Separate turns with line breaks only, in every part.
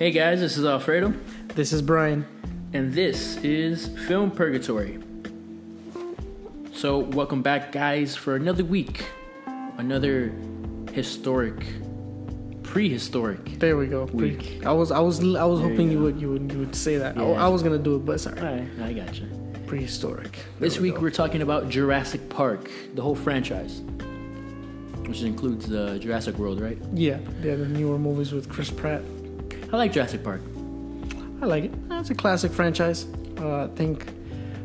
Hey guys, this is Alfredo,
This is Brian.
and this is Film Purgatory. So, welcome back, guys, for another week. Another historic, prehistoric.
There we go.
Week.
I was I was I was
There you
hoping you,
go.
would you would you would say that. I-
Yeah.
I, was gonna do it, but sorry.
Alright, I got you.
Prehistoric. There
This
we
week
go.
we're talking about Jurassic Park, the whole franchise, which includes the Jurassic World, right?
yeah yeah the newer movies with Chris Pratt.
I like Jurassic Park.
I like it. It's a classic franchise. Uh, I think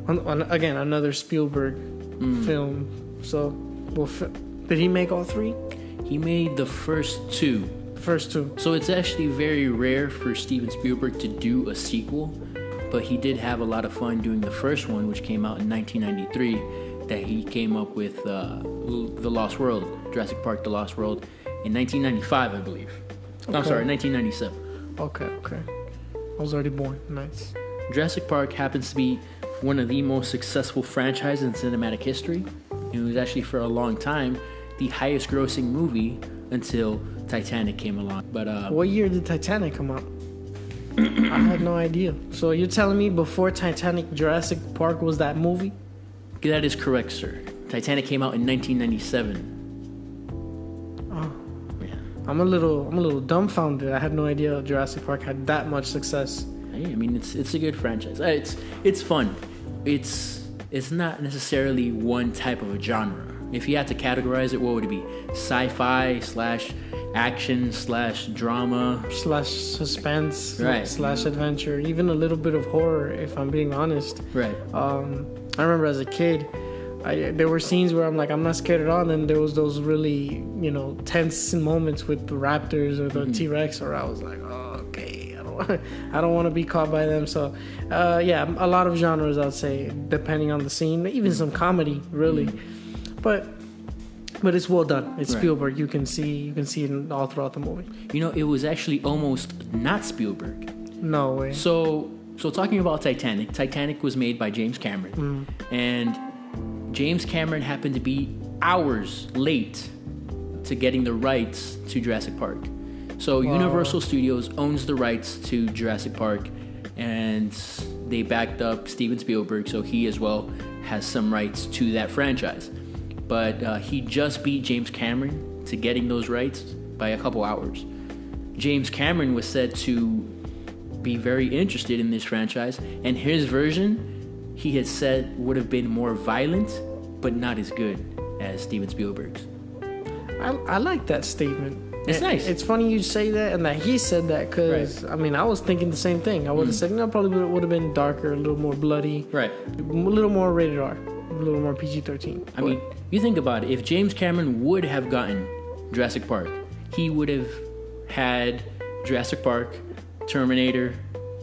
on, on, again another Spielberg
Mm.
film. So well, fi- did he make all three?
He made the first two.
The first two.
So it's actually very rare for Steven Spielberg to do a sequel, but he did have a lot of fun doing the first one, which came out in 1993. That he came up with uh, The Lost World, Jurassic Park: The Lost World, in 1995, I believe. No, I'm sorry, 1997.
Okay, okay. I was already born. Nice.
Jurassic Park happens to be one of the most successful franchises in cinematic history. It was actually for a long time the highest grossing movie until Titanic came along. But uh,
What year did Titanic come out? I had no idea. So you're telling me before Titanic, Jurassic Park was that movie?
that is correct, sir. Titanic came out in 1997.
I'm a little I'm a little dumbfounded. I had no idea Jurassic Park had that much success.
Hey, I mean, it's it's a good franchise. Uh, It's it's fun. It's it's not necessarily one type of a genre. If you had to categorize it, what would it be? Sci-fi slash action slash drama.
Slash suspense,
Right.
slash adventure, even a little bit of horror, if I'm being honest.
Right.
Um, I remember as a kid, I, there were scenes where I'm like, I'm not scared at all. And then there was those really, you know, tense moments with the raptors or the
Mm-hmm.
T-Rex, or I was like, oh, okay, I don't, I don't want to be caught by them. So, uh, yeah, a lot of genres, I'd say, depending on the scene, even some comedy, really. But, but it's well done. It's
Right.
Spielberg. You can see, you can see it all throughout the movie.
You know, it was actually almost not Spielberg.
No way.
So, so talking about Titanic, Titanic was made by James Cameron, and James Cameron happened to be hours late to getting the rights to Jurassic Park. So
Wow.
Universal Studios owns the rights to Jurassic Park, and they backed up Steven Spielberg, so he as well has some rights to that franchise. But uh, he just beat James Cameron to getting those rights by a couple hours. James Cameron was said to be very interested in this franchise, and his version, he had said, would have been more violent, but not as good as Steven Spielberg's.
I, I like that statement.
It's
It-
nice.
It's funny you say that and that he said that because I mean I was thinking the same thing. I would have mm. said you know probably would have been darker, a little more bloody,
Right.
a little more rated R, a little more PG thirteen.
I mean, you think about it. If James Cameron would have gotten Jurassic Park, he would have had Jurassic Park, Terminator,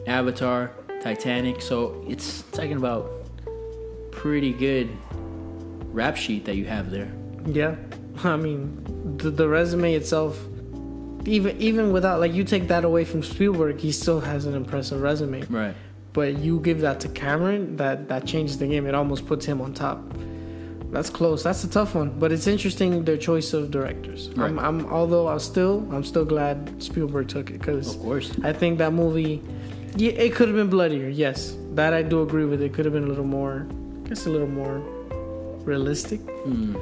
Avatar, Titanic. So it's talking about pretty good rap sheet that you have there.
yeah, I mean the, the resume itself, even even without like you take that away from Spielberg, he still has an impressive resume.
Right.
But you give that to Cameron, that that changes the game. It almost puts him on top. That's close. That's a tough one, but it's interesting their choice of directors. I'm, I'm although I'm still I'm still glad Spielberg took it because
Of course.
I think that movie, yeah, it could have been bloodier. Yes, that I do agree with. It could have been a little more, I guess, a little more realistic.
Hmm.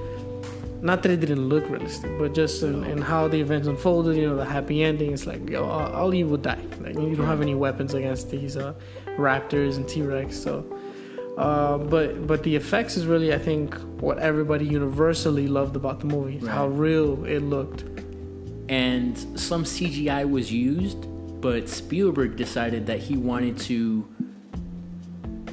Not that it didn't look realistic, but just in, in how the events unfolded. You know, the happy ending. It's like, yo, all, you would die. Like you don't have any weapons against these uh, raptors and T Rex. So, uh, but but the effects is really, I think, what everybody universally loved about the movie. is How real it looked.
and some CGI was used, but Spielberg decided that he wanted to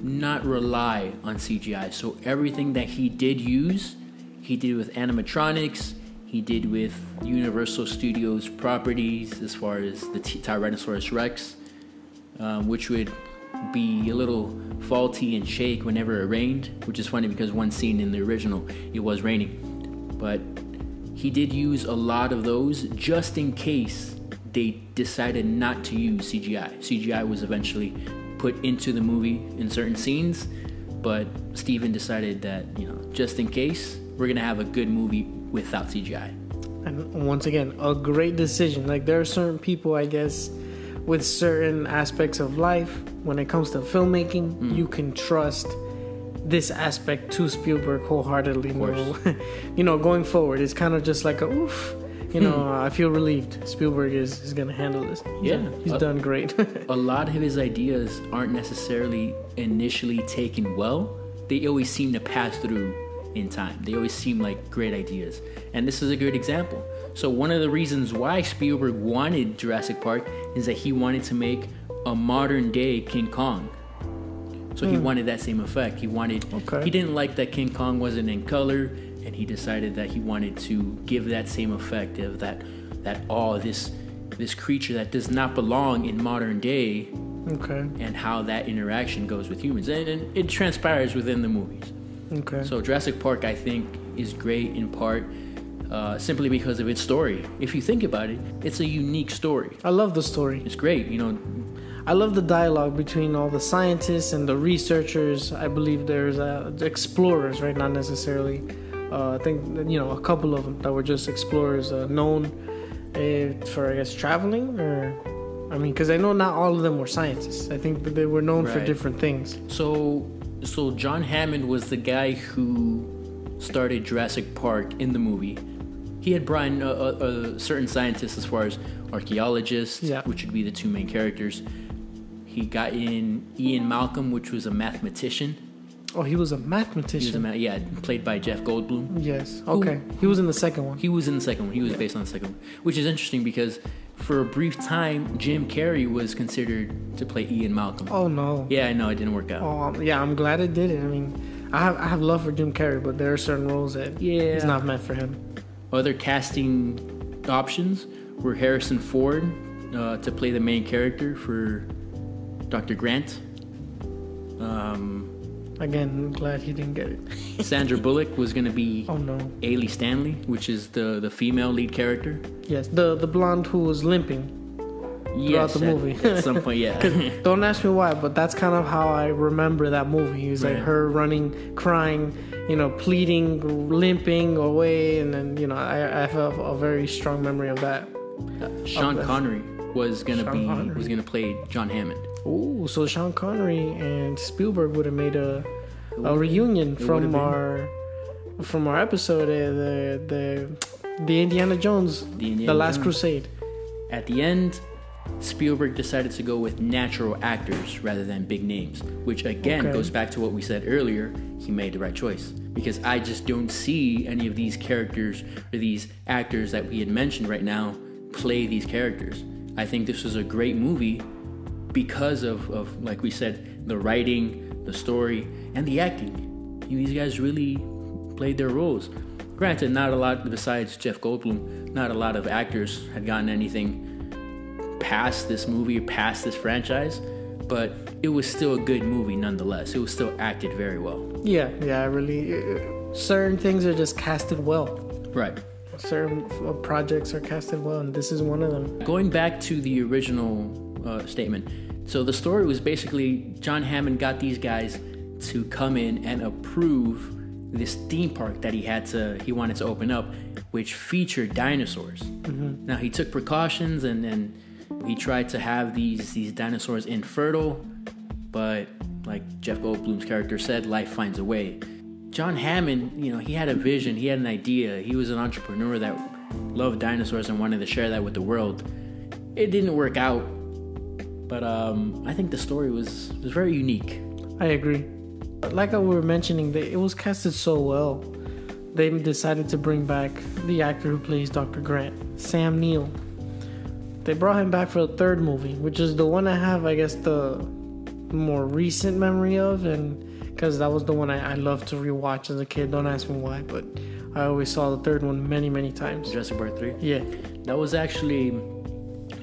not rely on CGI. So everything that he did use, he did with animatronics, he did with Universal Studios properties as far as the Tyrannosaurus Rex, um, which would be a little faulty and shake whenever it rained, which is funny because one scene in the original it was raining. But he did use a lot of those just in case they decided not to use CGI. CGI was eventually put into the movie in certain scenes, but Steven decided that, you know, just in case, we're gonna have a good movie without CGI.
And once again, a great decision. Like there are certain people, I guess, with certain aspects of life, when it comes to filmmaking,
Hmm.
you can trust this aspect to Spielberg wholeheartedly. You know, going forward, it's kind of just like a oof. You know,
Hmm.
I feel relieved. Spielberg is, is gonna handle this. He's-
Yeah.
he's
Uh,
done great.
a lot of his ideas aren't necessarily initially taken well. They always seem to pass through in time. They always seem like great ideas. And this is a good example. So, one of the reasons why Spielberg wanted Jurassic Park is that he wanted to make a modern day King Kong. So, he wanted that same effect. He wanted,
Okay.
he didn't like that King Kong wasn't in color, and he decided that he wanted to give that same effect of that, that, oh, this, this creature that does not belong in modern day
okay,
and how that interaction goes with humans. And, and it transpires within the movies.
okay.
So Jurassic Park, I think, is great in part uh, simply because of its story. If you think about it, it's a unique story.
I love the story.
It's great, you know.
I love the dialogue between all the scientists and the researchers. I believe there's uh, explorers, right? Not necessarily. Uh, I think you know a couple of them that were just explorers, uh, known uh, for I guess traveling, or I mean, because I know not all of them were scientists. I think that they were known for different things.
So, so John Hammond was the guy who started Jurassic Park in the movie. He had brought in a, a, a certain scientists as far as archaeologists,
Yeah.
which would be the two main characters. He got in Ian Malcolm, which was a mathematician.
Oh, he was a mathematician.
He was a ma- yeah, played by Jeff Goldblum.
yes. Okay. He was in the second one.
He was in the second one. He was based on the second one, which is interesting because for a brief time, Jim Carrey was considered to play Ian Malcolm.
Oh no.
Yeah, I know it didn't work out.
Oh um, yeah, I'm glad it did it. I mean, I have I have love for Jim Carrey, but there are certain roles that
Yeah.
it's not meant for him.
Other casting options were Harrison Ford uh, to play the main character for Dr. Grant. Um,
Again, I'm glad he didn't get it.
Sandra Bullock was going to be
Oh no.
Ailey Stanley, which is the, the female lead character.
Yes, the the blonde who was limping.
Yes,
the movie.
at some point, yeah.
Don't ask me why, but that's kind of how I remember that movie. He was like her running, crying, you know, pleading, limping away, and then you know I, I have a very strong memory of that.
Sean
that's-
Connery was gonna
Sean
be
Connery.
was gonna play John Hammond.
Ooh, so Sean Connery and Spielberg would have made a a reunion from
been.
our from our episode, the the the Indiana Jones,
The
the, Last
Jones.
Crusade.
At the end, Spielberg decided to go with natural actors rather than big names, which again
Okay.
goes back to what we said earlier. He made the right choice because I just don't see any of these characters or these actors that we had mentioned right now play these characters. I think this was a great movie because of, of like we said, the writing, the story, and the acting. These guys really played their roles. Granted, not a lot besides Jeff Goldblum, not a lot of actors had gotten anything past this movie or past this franchise, but it was still a good movie nonetheless. It was still acted very well.
Yeah, yeah, I really. Uh, certain things are just casted well.
Right.
Certain uh, projects are casted well, and this is one of them.
Going back to the original uh, statement, so the story was basically John Hammond got these guys to come in and approve this theme park that he had to he wanted to open up, which featured dinosaurs. Now he took precautions and and he tried to have these these dinosaurs infertile, but like Jeff Goldblum's character said, life finds a way. John Hammond, you know, he had a vision, he had an idea. He was an entrepreneur that loved dinosaurs and wanted to share that with the world. It didn't work out, but um, I think the story was was very unique.
I agree. Like I were mentioning, they, it was casted so well. They decided to bring back the actor who plays Dr. Grant, Sam Neill. They brought him back for the third movie, which is the one I have, I guess, the more recent memory of, and because that was the one I, I loved to rewatch as a kid. Don't ask me why, but I always saw the third one many, many times.
Jurassic Park 3.
Yeah.
That was actually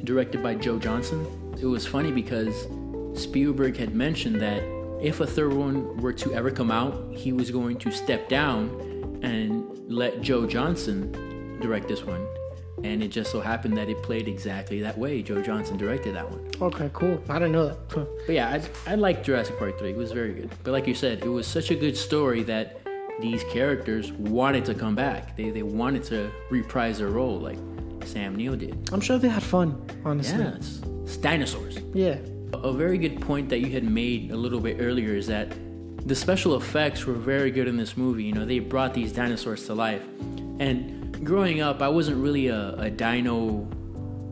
directed by Joe Johnston. It was funny because Spielberg had mentioned that if a third one were to ever come out, he was going to step down and let Joe Johnston direct this one. And it just so happened that it played exactly that way. Joe Johnston directed that one.
Okay, cool. I didn't know that. Huh.
But yeah, I, I liked Jurassic Park 3. It was very good. But like you said, it was such a good story that these characters wanted to come back. They, they wanted to reprise their role. Like, Sam Neill did.
I'm sure they had fun, honestly.
Yeah, it's, it's dinosaurs.
Yeah.
A very good point that you had made a little bit earlier is that the special effects were very good in this movie. You know, they brought these dinosaurs to life. And growing up, I wasn't really a, a dino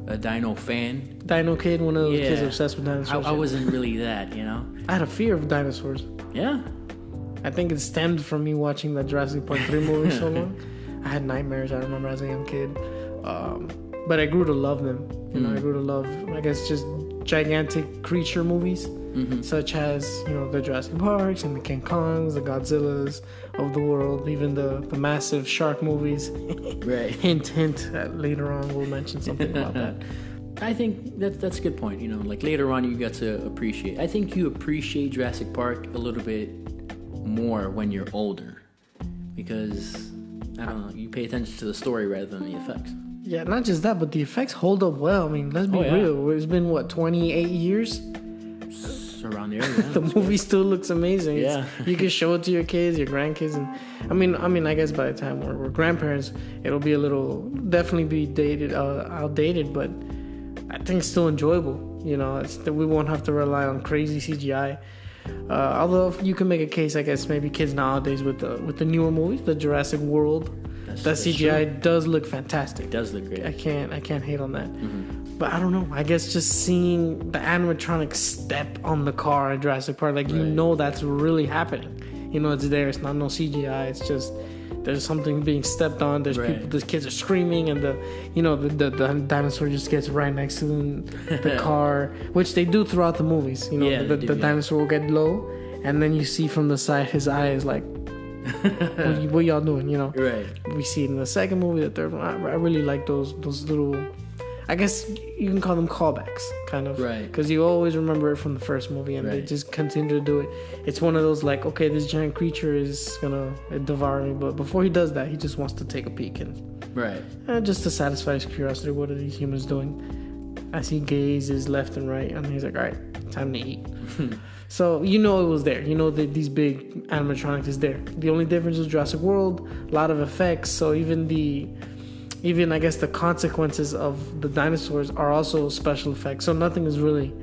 a dino fan.
Dino Kid, one of those
Yeah.
kids obsessed with
I,
dinosaurs.
I wasn't really that, you know.
I had a fear of dinosaurs.
Yeah,
I think it stemmed from me watching the Jurassic Park 3 movie so long. I had nightmares, I remember as a young kid. Um, but I grew to love them. You know, I grew to love, I guess, just gigantic creature movies, such as, you know, the Jurassic Parks and the King Kongs, the Godzillas of the world, even the, the massive shark movies.
right.
hint, hint, later on we'll mention something about that.
I think that that's a good point. You know, like later on, you got to appreciate. I think you appreciate Jurassic Park a little bit more when you're older, because I don't know, you pay attention to the story rather than the effects.
Yeah, not just that, but the effects hold up well. I mean, let's be
Oh, yeah.
real. It's been, what, 28 years?
It's around there. Yeah,
the movie still looks amazing.
Yeah.
you can show it to your kids, your grandkids, and I mean, I mean, I guess by the time we're, we're grandparents, it'll be a little definitely be dated, uh, outdated, but I think it's still enjoyable. You know, it's that we won't have to rely on crazy CGI. Uh, although you can make a case, I guess maybe kids nowadays with the with the newer movies, the Jurassic World,
That's-
that CGI
true.
does look fantastic.
It does look great.
I can't I can't hate on that.
Mm-hmm.
But I don't know. I guess just seeing the animatronic step on the car at Jurassic Park, like you know that's really happening. You know it's there. It's not no CGI. It's just there's something being stepped on. There's
Right.
people. The kids are screaming, and the you know the, the the dinosaur just gets right next to them, the car, which they do throughout the movies. You know
Yeah,
the,
they
the
do, yeah.
dinosaur will get low, and then you see from the side his eye is like, what, what y'all doing? You know
Right.
we see it in the second movie, the third one. I, I really like those those little. I guess you can call them callbacks, kind of,
Right.
Because you always remember it from the first movie, and they just continue to do it. It's one of those like, okay, this giant creature is gonna devour me, but before he does that, he just wants to take a peek and
Right.
uh, just to satisfy his curiosity. What are these humans doing? As he gazes left and right, and he's like, all right, time to eat. So you know it was there. You know that these big animatronics is there. The only difference is Jurassic World, a lot of effects. So even the, even I guess the consequences of the dinosaurs are also special effects. So nothing is really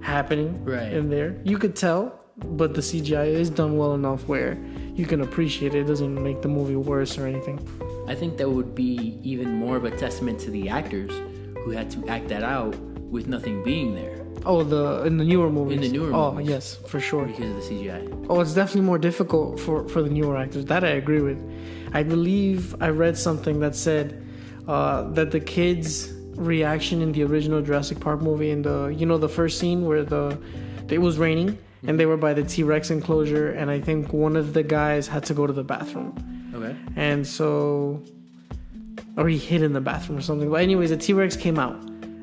happening
Right.
in there. You could tell, but the CGI is done well enough where you can appreciate it. It doesn't make the movie worse or anything.
I think that would be even more of a testament to the actors who had to act that out with nothing being there
Oh, the in the newer movies.
In the newer
Oh
movies.
yes, for sure.
because of the CGI.
Oh, it's definitely more difficult for, for the newer actors. That I agree with. I believe I read something that said uh, that the kids' reaction in the original Jurassic Park movie, in the you know the first scene where the it was raining and they were by the T Rex enclosure, and I think one of the guys had to go to the bathroom,
Okay.
and so or he hid in the bathroom or something. But anyways, the T Rex came out.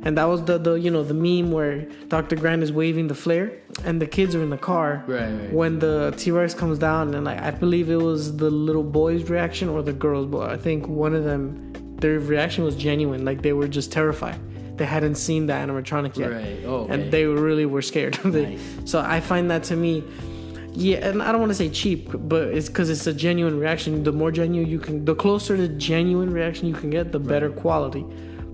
And that was the, the you know the meme where Dr. Grant is waving the flare and the kids are in the car
Right. Right.
when the T Rex comes down, and like I believe it was the little boy's reaction or the girl's, but I think one of them, their reaction was genuine. Like they were just terrified. They hadn't seen the animatronic yet,
Right. Oh. Okay.
and they really were scared. They-
Nice.
So I find that to me, yeah, and I don't want to say cheap, but it's because it's a genuine reaction. The more genuine you can, the closer to genuine reaction you can get, the better quality.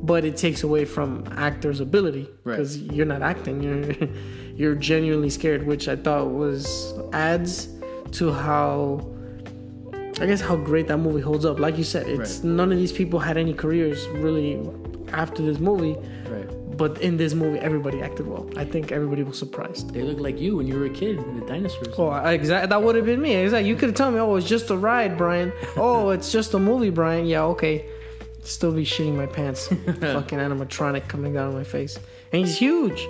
But it takes away from actors' ability
Right.
because you're not acting. You're you're genuinely scared, which I thought was adds to how I guess how great that movie holds up. Like you said, it's
Right.
none of these people had any careers really after this movie,
right.
But in this movie, everybody acted well. I think everybody was surprised.
They look like you when you were a kid with dinosaurs.
Oh, exactly. That would have been me. Exactly. You could have told me, "Oh, it's just a ride, Brian." Oh, it's just a movie, Brian. Yeah, okay. Still be shitting my pants. Fucking animatronic coming down on my face, and he's huge.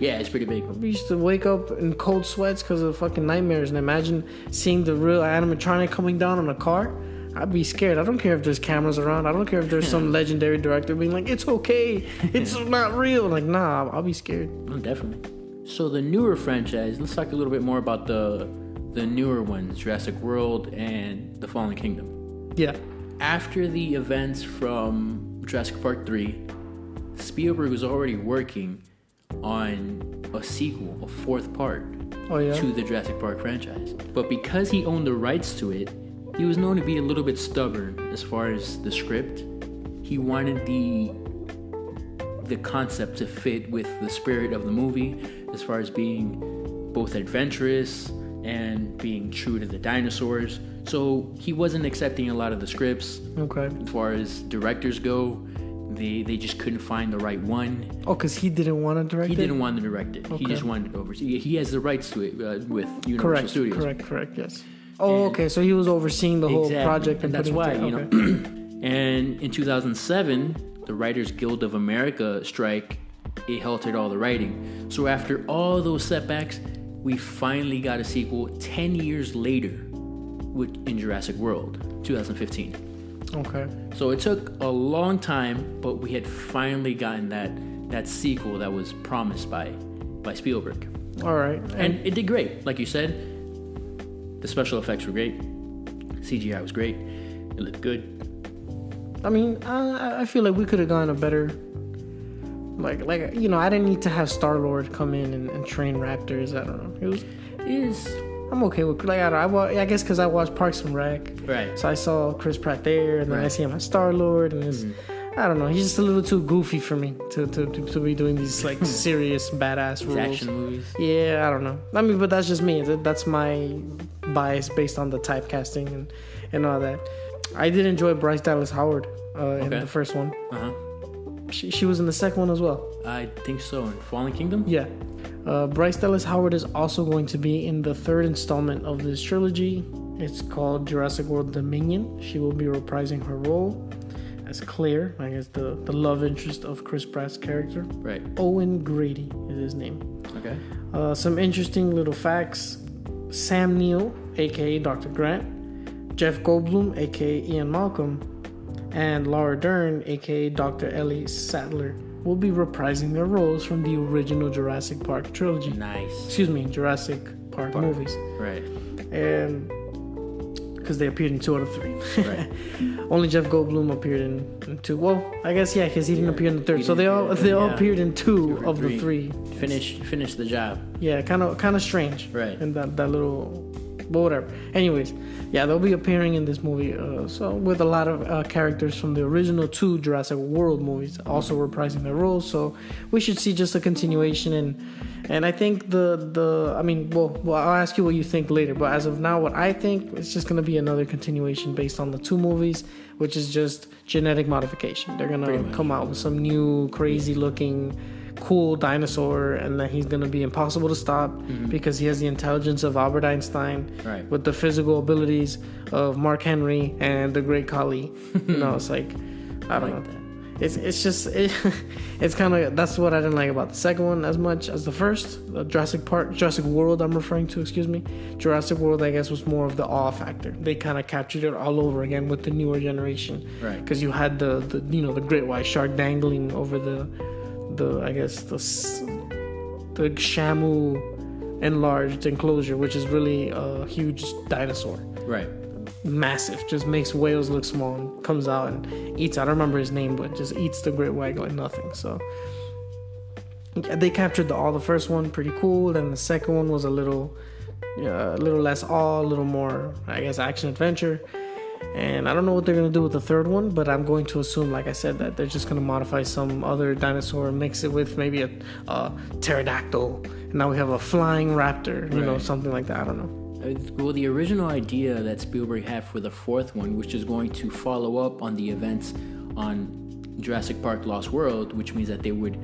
Yeah, it's pretty big.
We used to wake up in cold sweats because of fucking nightmares, and imagine seeing the real animatronic coming down on a car. I'd be scared. I don't care if there's cameras around. I don't care if there's some legendary director being like, "It's okay, it's not real." Like, nah, I'll be scared.
Oh, definitely. So the newer franchise. Let's talk a little bit more about the the newer ones, Jurassic World and The Fallen Kingdom.
Yeah,
After the events from Jurassic Park 3, Spielberg was already working on a sequel, a fourth part
oh yeah.
to the Jurassic Park franchise. But because he owned the rights to it, he was known to be a little bit stubborn as far as the script. He wanted the the concept to fit with the spirit of the movie, as far as being both adventurous and being true to the dinosaurs. So he wasn't accepting a lot of the scripts.
Okay.
As far as directors go, they they just couldn't find the right one.
Oh, because he didn't want to direct
He
it?
didn't want to direct it. He just wanted to oversee. He has the rights to it uh, with Universal
Correct.
Studios.
Correct. Correct. Yes. Oh, okay. So he was overseeing the whole project,
and that's
putting
why you know.
together.
and in 2007, the Writers Guild of America strike it halted all the writing. So after all those setbacks, we finally got a sequel 10 years later, with in Jurassic World, 2015.
Okay.
So it took a long time, but we had finally gotten that that sequel that was promised by by Spielberg.
All right.
And it did great. Like you said, the special effects were great. CGI was great. It looked good.
I mean, I, I feel like we could have gone a better. Like, like you know, I didn't need to have Star Lord come in and, and train raptors. I don't know. It was.
Is
I'm okay with like I don't. I, I guess because I watched Parks and Rec,
right.
so I saw Chris Pratt there, and then I see him as Star Lord, and it's. Mm-hmm. I don't know. He's just a little too goofy for me to to, to, to be doing these like serious badass rules.
action movies.
Yeah, I don't know. I mean, but that's just me. That- That's my bias based on the typecasting and, and all that. I did enjoy Bryce Dallas Howard uh, in the first one.
Uh huh.
She, she was in the second one as well.
I think so. In Fallen Kingdom.
Yeah. Uh, Bryce Dallas Howard is also going to be in the third installment of this trilogy. It's called Jurassic World Dominion. She will be reprising her role as Claire, I guess the, the love interest of Chris Pratt's character.
Right.
Owen Grady is his name.
Okay.
Uh, some interesting little facts. Sam Neill, aka Dr. Grant, Jeff Goldblum, aka Ian Malcolm, and Laura Dern, aka Dr. Ellie Sattler, will be reprising their roles from the original Jurassic Park trilogy.
Nice.
Excuse me, Jurassic Park,
Park.
movies.
Right.
And because they appeared in two out of three.
Right.
Only Jeff Goldblum appeared in, in two. Well, I guess yeah, because he didn't
Yeah,
appear in the third. So they all they all
yeah.
appeared in two,
Two
of the
three.
three.
Finish. Finish the job.
Yeah, kind of kind of strange.
Right.
And that that little, but whatever. Anyways, yeah, they'll be appearing in this movie. Uh, so with a lot of uh, characters from the original two Jurassic World movies also reprising their roles. So we should see just a continuation and and I think the the I mean, well, well, I'll ask you what you think later. But as of now, what I think it's just gonna be another continuation based on the two movies, which is just genetic modification. They're gonna come out with some new crazy looking cool dinosaur and that he's going to be impossible to stop mm-hmm. because he has the intelligence of Albert Einstein
Right.
with the physical abilities of Mark Henry and the Great Khali. you know, it's like I don't
like
know.
that.
It's it's just it, it's kind of that's what I didn't like about the second one as much as the first. The Jurassic Park, Jurassic World. I'm referring to. Excuse me. Jurassic World, I guess, was more of the awe factor. They kind of captured it all over again with the newer generation
Right.
because you had the, the you know the great white shark dangling over the the I guess the the Shamu enlarged enclosure, which is really a huge dinosaur,
Right.
massive, just makes whales look small and comes out and eats. I don't remember his name, but just eats the great white like nothing. So. They captured the, all the first one pretty cool, Then the second one was a little, yeah, a little less all, a little more, I guess, action adventure. And I don't know what they're gonna do with the third one, but I'm going to assume, like I said, that they're just gonna modify some other dinosaur, mix it with maybe a, a pterodactyl, and now we have a flying raptor, you know, something like that. I don't know.
Uh, Well, the original idea that Spielberg had for the fourth one, which is going to follow up on the events on Jurassic Park Lost World, which means that they would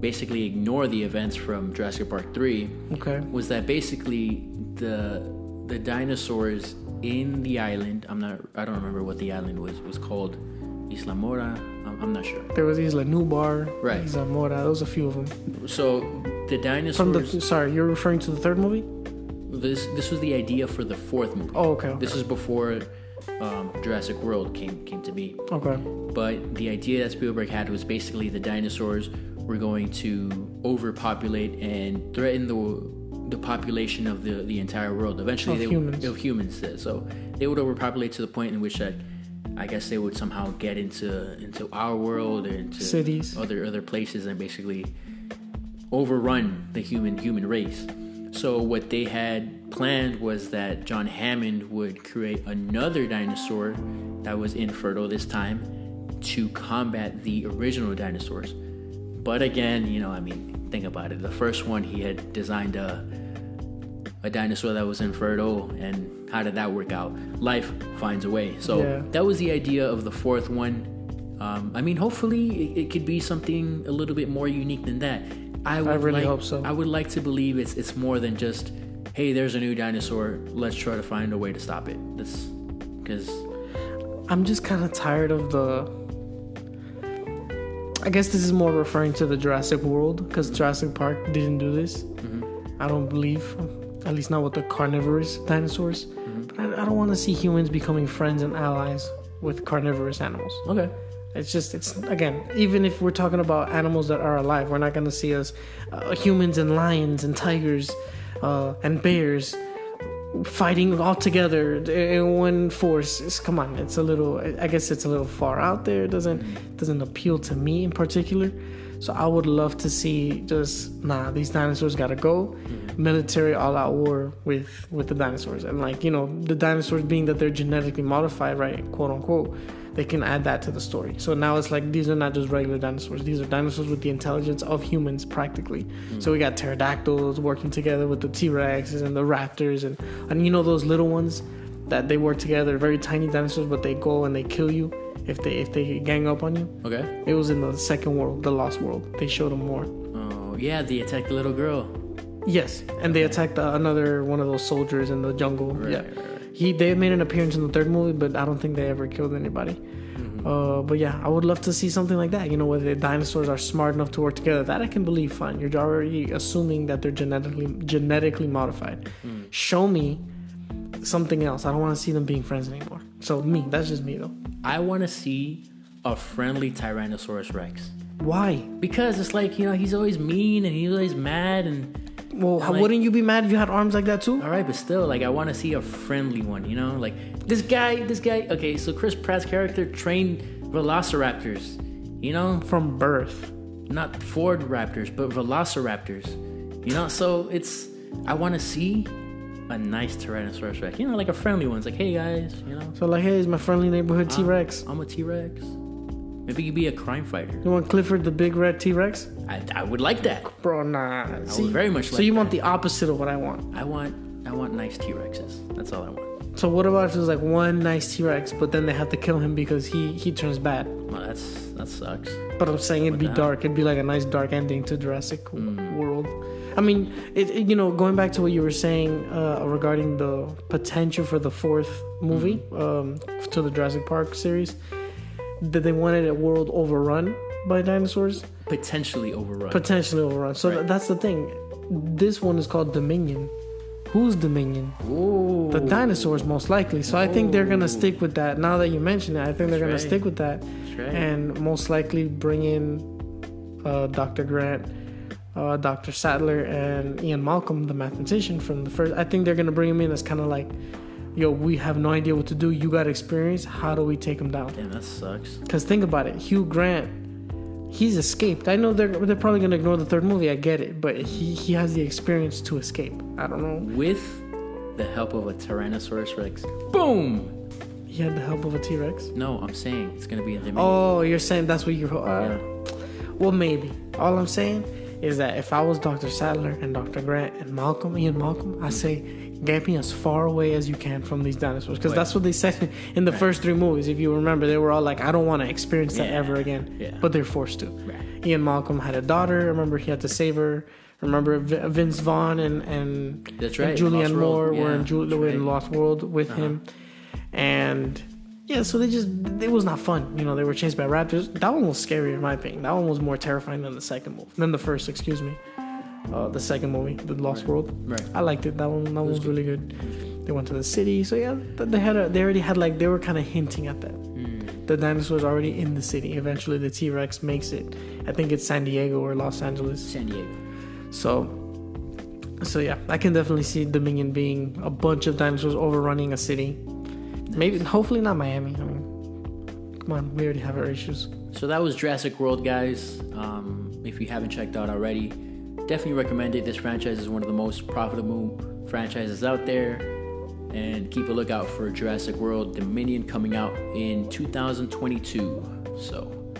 basically ignore the events from Jurassic Park 3,
Okay.
was that basically the the dinosaurs in the island, I'm not I don't remember what the island was was called, Isla Mora, I'm, I'm not sure.
There was Isla Nublar,
Right.
Isla Mora. There was a few of them.
So the
From
dinosaurs
the sorry, you're referring to the third movie?
this this was the idea for the fourth movie.
Oh, okay. okay.
This is before um, Jurassic World came came to be.
okay.
But the idea that Spielberg had was basically the dinosaurs were going to overpopulate and threaten the the population of the, the entire world. Eventually,
Of
they
humans.
of humans. uh, So they would overpopulate to the point in which that I guess they would somehow get into into our world or into
Cities.
other other places, and basically overrun the human human race. So what they had planned was that John Hammond would create another dinosaur that was infertile this time to combat the original dinosaurs. But again, you know, I mean, think about it. The first one, he had designed a a dinosaur that was infertile, and how did that work out? Life finds a way. So
Yeah.
that was the idea of the fourth one. Um, I mean, hopefully, it, it could be something a little bit more unique than that. I would
really
like,
hope so.
I would like to believe it's it's more than just, hey, there's a new dinosaur. Let's try to find a way to stop it. That's because
I'm just kind of tired of the. I guess this is more referring to the Jurassic World because Jurassic Park didn't do this. I don't believe, at least not with the carnivorous dinosaurs. But I, I don't want to see humans becoming friends and allies with carnivorous animals.
okay.
It's just, it's again, even if we're talking about animals that are alive, we're not going to see us uh, humans and lions and tigers uh, and bears fighting all together in one force. It's, come on, it's a little. I guess it's a little far out there. It doesn't doesn't appeal to me in particular. So I would love to see just nah. These dinosaurs gotta go. Mm-hmm. Military all-out war with with the dinosaurs, and like you know the dinosaurs being that they're genetically modified, right? Quote unquote. They can add that to the story. So now it's like these are not just regular dinosaurs. These are dinosaurs with the intelligence of humans, practically. So we got pterodactyls working together with the T Rexes and the raptors, and and you know those little ones that they work together, very tiny dinosaurs, but they go and they kill you if they if they gang up on you.
Okay.
It was in the second world, the Lost World. They showed them more.
Oh yeah, they attacked the little girl.
Yes, and they attacked uh, another one of those soldiers in the jungle.
Right,
yeah,
right, right.
He they made an appearance in the third movie, but I don't think they ever killed anybody.
Mm-hmm.
Uh, but yeah, I would love to see something like that. You know, where the dinosaurs are smart enough to work together. That I can believe. Fine, you're already assuming that they're genetically genetically modified.
Hmm.
Show me something else. I don't want to see them being friends anymore. So me, that's just me though.
I want to see a friendly Tyrannosaurus Rex
Why?
because it's like you know he's always mean and he's always mad and
Well, how,
like-
wouldn't you be mad if you had arms like that too?
all right, but still like I want to see a friendly one. You know, like this guy, this guy. Okay, so Chris Pratt's character trained Velociraptors. You know,
From birth.
not Ford Raptors, but Velociraptors. You know, so it's I want to see a nice Tyrannosaurus Rex. You know, like a friendly one. It's like, hey guys, you know,
So like, hey, it's my friendly neighborhood T Rex.
I'm a T Rex. Maybe you'd be a crime fighter.
You want Clifford the big red T Rex?
I, I would like that.
Bro, nah. I See, would
very much like So
you want
that.
the opposite of what I want.
I want I want nice T Rexes. That's all I want.
So what about if there's like one nice T Rex, but then they have to kill him because he he turns bad?
Well, that's that sucks.
But I'm saying it'd be dark. It'd be like a nice dark ending to Jurassic World. I mean, it, it- you know, going back to what you were saying uh, regarding the potential for the fourth movie um, to the Jurassic Park series, that they wanted a world overrun by dinosaurs,
Potentially overrun.
potentially overrun. So
Right.
th- that's the thing. This one is called Dominion. Who's Dominion?
Ooh.
The dinosaurs, most likely. So I think they're gonna stick with that. Now that you mention it, I think they're gonna
right.
stick with that
right.
and most likely bring in uh, Dr. Grant, uh, Dr. Sattler, and Ian Malcolm, the mathematician from the first. I think they're gonna bring him in as kind of like, yo, we have no idea what to do. You got experience. How do we take him down?
Damn, that sucks.
Because think about it, Hugh Grant, he's escaped. I know they're they're probably gonna ignore the third movie. I get it, but he he has the experience to escape. I don't know.
With the help of a Tyrannosaurus Rex. Boom!
He had the help of a T Rex.
No, I'm saying it's gonna be a Dominion.
Oh, you're saying that's what you're. Uh, Well, maybe. All I'm saying is that if I was Dr. Sattler and Dr. Grant and Malcolm, Ian Malcolm, I say get me as far away as you can from these dinosaurs because that's what they said in the first three movies. If you remember, they were all like, "I don't want to experience that
Yeah.
ever again,"
Yeah.
but they're forced to.
Right.
Ian Malcolm had a daughter. Remember, he had to save her. Remember, Vince Vaughn and and,
That's
and Julianne. Moore were in, Ju- were in. Lost World with
Uh-huh.
him, and yeah, so they just it was not fun. You know, they were chased by raptors. That one was scarier in my opinion. That one was more terrifying than the second movie, than the first. Excuse me, uh, the second movie, The Lost World.
Right.
I liked it. That one, that was
good.
really good. They went to the city, so yeah, they had a, they already had like they were kind of hinting at that.
Mm.
The dinosaurs already in the city. Eventually, the T Rex makes it. I think it's San Diego or Los Angeles.
San Diego.
So, so yeah, I can definitely see Dominion being a bunch of dinosaurs overrunning a city. Maybe, hopefully not Miami. I mean, come on, we already have our issues.
So that was Jurassic World, guys. Um, if you haven't checked out already, definitely recommend it. This franchise is one of the most profitable franchises out there. And keep a lookout for Jurassic World Dominion coming out in 2022. So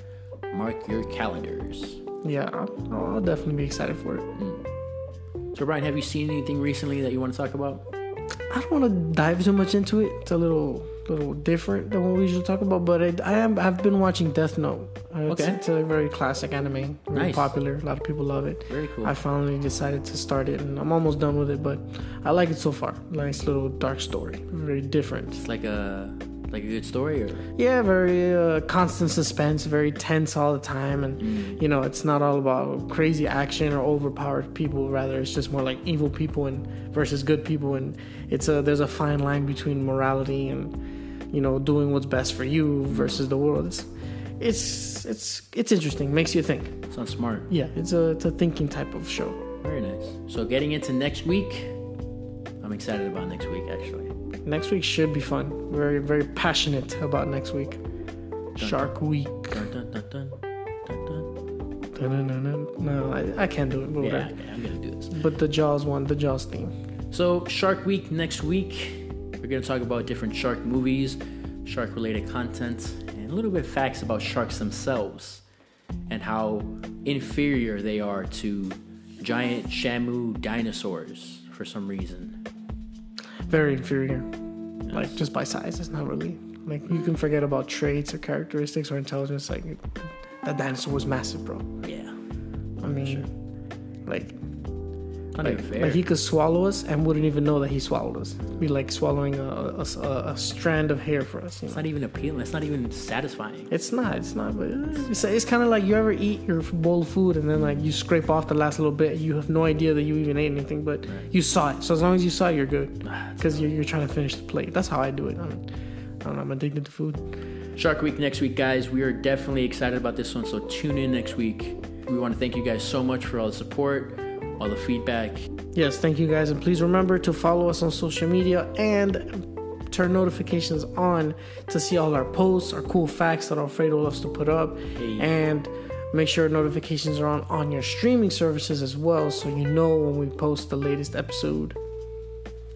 mark your calendars.
Yeah, I'll, definitely be excited for it. Hmm.
So, Brian, have you seen anything recently that you want to talk about?
I don't want to dive too much into it. It's a little little different than what we usually talk about, but I, I am I've been watching Death Note. It's,
Okay.
it's a very classic anime, very
Nice.
popular. A lot of people love it.
Very cool.
I finally decided to start it, and I'm almost done with it. But I like it so far. Nice little dark story, very different.
It's like a like a good story, or
Yeah, very uh, constant suspense, very tense all the time, and
Mm.
you know it's not all about crazy action or overpowered people. Rather, it's just more like evil people and versus good people, and it's a there's a fine line between morality and you know doing what's best for you versus the world. It's it's it's it's interesting, makes you think.
sounds smart.
Yeah, it's a it's a thinking type of show.
Very nice. So, getting into next week, I'm excited about next week. Actually,
Next week should be fun. Very very passionate about next week. Shark Week.
dun, dun, dun, dun, dun.
No, I, I can't do it. but
Yeah, okay, I'm gonna do this.
But the Jaws one, the Jaws theme.
So, Shark Week next week, we're going to talk about different shark movies, shark related content, little bit of facts about sharks themselves and how inferior they are to giant Shamu dinosaurs for some reason.
Very inferior. Like just by size, it's not really like you can forget about traits or characteristics or intelligence. Like that dinosaur was massive, bro.
Yeah,
I mean, like
not
like,
even fair.
like he could swallow us and wouldn't even know that he swallowed us. Be like swallowing a, a, a- a strand of hair for us. You
it's
know?
not even appealing. It's not even satisfying.
It's not. It's not. But it's, it's kind of like you ever eat your bowl of food and then like you scrape off the last little bit. You have no idea that you even ate anything, but you saw it. So as long as you saw it, you're good.
Ah,
Because you're, you're trying to finish the plate. That's how I do it. I'm, I don't know. I'm addicted to food.
Shark Week next week, guys. We are definitely excited about this one, so tune in next week. We want to thank you guys so much for all the support, all the feedback.
Yes, thank you guys, and please remember to follow us on social media and turn notifications on to see all our posts, our cool facts that Alfredo loves to put up,
Hey.
and make sure notifications are on on your streaming services as well, so you know when we post the latest episode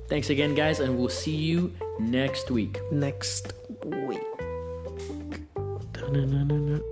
Thanks again, guys, and we'll see you next week.
next week. Dun-dun-dun-dun-dun.